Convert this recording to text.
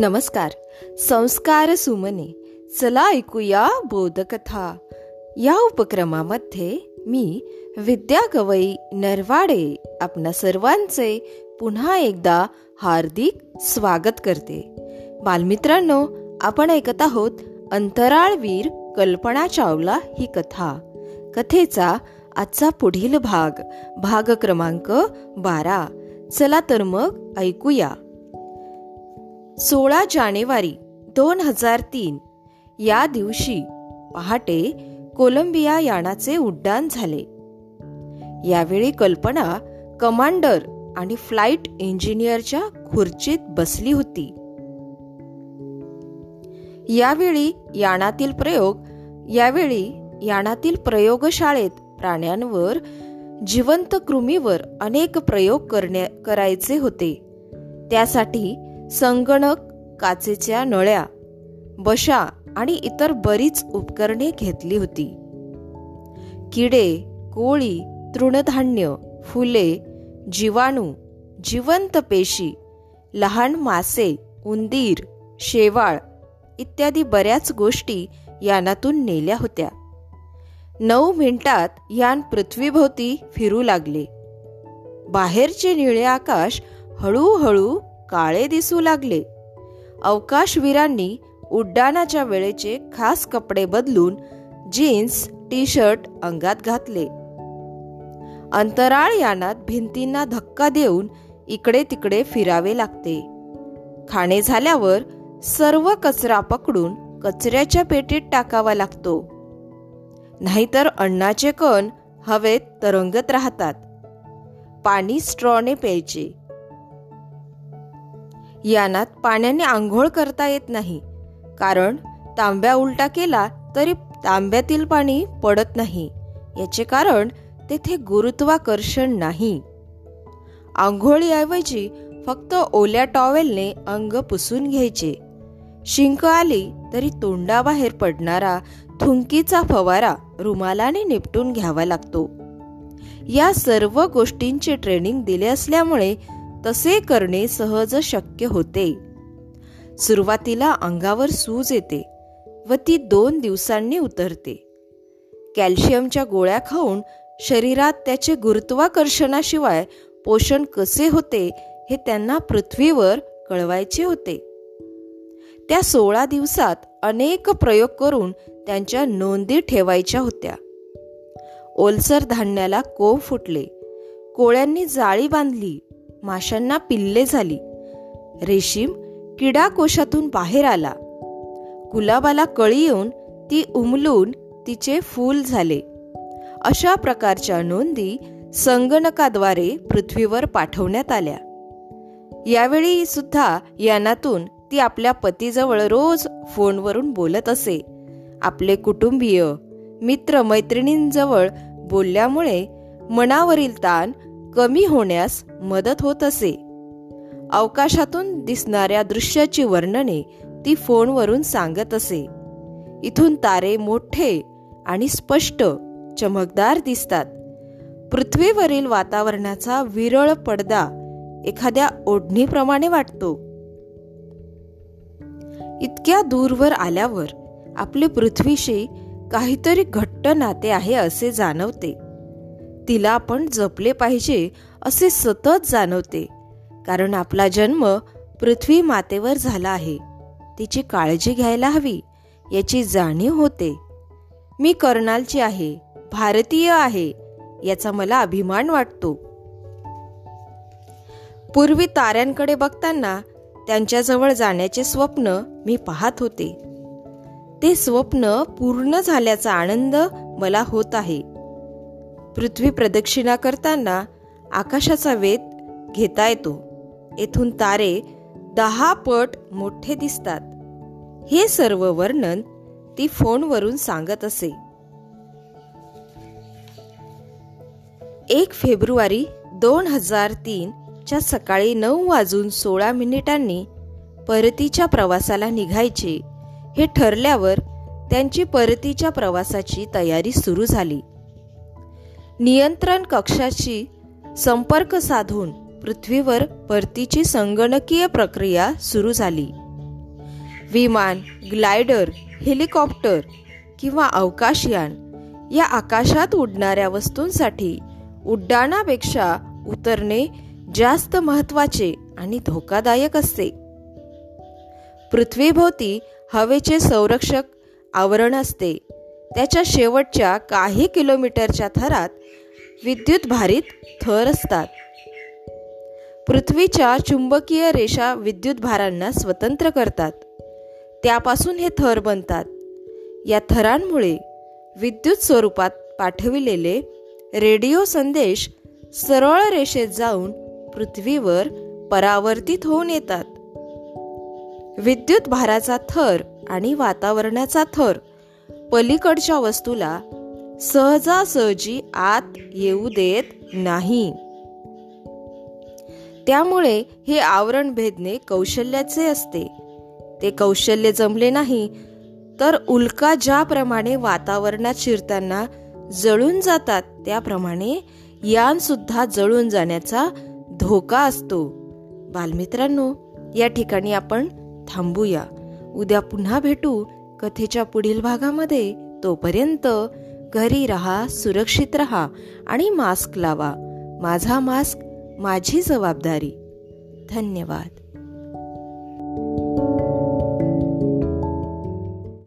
नमस्कार. संस्कार सुमने. चला ऐकूया बोधकथा. या उपक्रमामध्ये मी विद्या गवई नरवाडे आपणा सर्वांचे पुन्हा एकदा हार्दिक स्वागत करते. बालमित्रांनो आपण ऐकत आहोत अंतराळवीर कल्पना चावला ही कथा. कथेचा आजचा पुढील भाग भाग क्रमांक बारा. चला तर मग ऐकूया. सोळा जानेवारी दोन हजार तीन. या दिवशी पहाटे कोलंबिया यानाचे उड्डाण झाले. यावेळी कल्पना कमांडर आणि फ्लाईट इंजिनियरच्या खुर्चीत बसली होती. यावेळी यानातील प्रयोग यावेळी यानातील प्रयोगशाळेत प्राण्यांवर जिवंत कृमीवर अनेक प्रयोग करण्या करायचे होते. त्यासाठी संगणक काचेच्या नळ्या बशा आणि इतर बरीच उपकरणे घेतली होती. किडे कोळी तृणधान्य फुले जीवाणू जिवंत पेशी लहान मासे उंदीर शेवाळ इत्यादी बऱ्याच गोष्टी यानातून नेल्या होत्या. नऊ मिनिटात यान पृथ्वीभोवती फिरू लागले. बाहेरचे निळे आकाश हळूहळू काळे दिसू लागले. अवकाशवीरांनी उड्डाणाच्या वेळेचे खास कपडे बदलून जीन्स टी शर्ट अंगात घातले. अंतराळ यानात भिंतींना धक्का देऊन इकडे तिकडे फिरावे लागते. खाणे झाल्यावर सर्व कचरा पकडून कचऱ्याच्या पेटीत टाकावा लागतो. नाहीतर अन्नाचे कण हवेत तरंगत राहतात. पाणी स्ट्रॉने प्यायचे. यानात पाण्याने आंघोळ करता येत नाही. कारण तांब्या उलटा केला तरी तांब्यातील पाणी पडत नाही. याचे कारण तेथे गुरुत्वाकर्षण नाही. आंघोळीऐवजी फक्त ओल्या टॉवेलने अंग पुसून घ्यायचे. शिंक आली तरी तोंडाबाहेर पडणारा थुंकीचा फवारा रुमालाने निपटून घ्यावा लागतो. या सर्व गोष्टींचे ट्रेनिंग दिले असल्यामुळे तसे करणे सहज शक्य होते. सुरुवातीला अंगावर सूज येते व ती दोन दिवसांनी उतरते. कॅल्शियमच्या गोळ्या खाऊन शरीरात त्याचे गुरुत्वाकर्षणाशिवाय पोषण कसे होते हे त्यांना पृथ्वीवर कळवायचे होते. त्या सोळा दिवसात अनेक प्रयोग करून त्यांच्या नोंदी ठेवायच्या होत्या. ओलसर धान्याला कोंब फुटले. कोळ्यांनी जाळी बांधली. माशांना पिल्ले झाली. रेशीम किडा कोशातून बाहेर आला. गुलाबाला कळी येऊन ती उमलून तिचे फूल झाले. अशा प्रकारच्या नोंदी संगणकाद्वारे पृथ्वीवर पाठवण्यात आल्या. यावेळी सुद्धा यानातून ती आपल्या पतीजवळ रोज फोनवरून बोलत असे. आपले कुटुंबीय मित्र मैत्रिणींजवळ बोलल्यामुळे मनावरील ताण कमी होण्यास मदत होत असे. अवकाशातून दिसणाऱ्या दृश्याची वर्णने ती फोनवरून सांगत असे. इथून तारे मोठे आणि स्पष्ट चमकदार दिसतात. पृथ्वीवरील वातावरणाचा विरळ पडदा एखाद्या ओढणीप्रमाणे वाटतो. इतक्या दूरवर आल्यावर आपले पृथ्वीशी काहीतरी घट्ट नाते आहे असे जाणवते. तिला आपण जपले पाहिजे असे सतत जाणवते. कारण आपला जन्म पृथ्वी मातेवर झाला आहे. तिची काळजी घ्यायला हवी याची जाणीव होते. मी कर्नालची आहे भारतीय आहे याचा मला अभिमान वाटतो. पूर्वी ताऱ्यांकडे बघताना त्यांच्याजवळ जाण्याचे स्वप्न मी पाहत होते. ते स्वप्न पूर्ण झाल्याचा आनंद मला होत आहे. पृथ्वी प्रदक्षिणा करताना आकाशाचा वेध घेता येतो. येथून तारे दहा पट मोठे दिसतात. हे सर्व वर्णन ती फोनवरून सांगत असे. एक फेब्रुवारी दोन हजार तीन च्या सकाळी नऊ वाजून सोळा मिनिटांनी परतीच्या प्रवासाला निघायचे हे ठरल्यावर त्यांची परतीच्या प्रवासाची तयारी सुरू झाली. नियंत्रण कक्षाशी संपर्क साधून पृथ्वीवर परतीची संगणकीय प्रक्रिया सुरू झाली. विमान ग्लायडर हेलिकॉप्टर किंवा अवकाशयान या आकाशात उडणाऱ्या वस्तूंसाठी उड्डाणापेक्षा उतरणे जास्त महत्त्वाचे आणि धोकादायक असते. पृथ्वीभोवती हवेचे संरक्षक आवरण असते. त्याच्या शेवटच्या काही किलोमीटरच्या थरात विद्युत भारित थर असतात. पृथ्वीच्या चुंबकीय रेषा विद्युत भारांना स्वतंत्र करतात. त्यापासून हे थर बनतात. या थरांमुळे विद्युत स्वरूपात पाठविलेले रेडिओ संदेश सरळ रेषेत जाऊन पृथ्वीवर परावर्तित होऊन येतात. विद्युत भाराचा थर आणि वातावरणाचा थर पलीकडच्या वस्तूला सहजासहजी आत येऊ देत नाही. त्यामुळे हे आवरण भेदणे कौशल्याचे असते. ते कौशल्य जमले नाही तर उल्का ज्याप्रमाणे वातावरणात शिरताना जळून जातात त्याप्रमाणे यान सुद्धा जळून जाण्याचा धोका असतो. बालमित्रांनो या ठिकाणी आपण थांबूया. उद्या पुन्हा भेटू कथेच्या पुढील भागामध्ये. तोपर्यंत घरी राहा सुरक्षित राहा आणि मास्क लावा. माझा मास्क माझी जबाबदारी. धन्यवाद.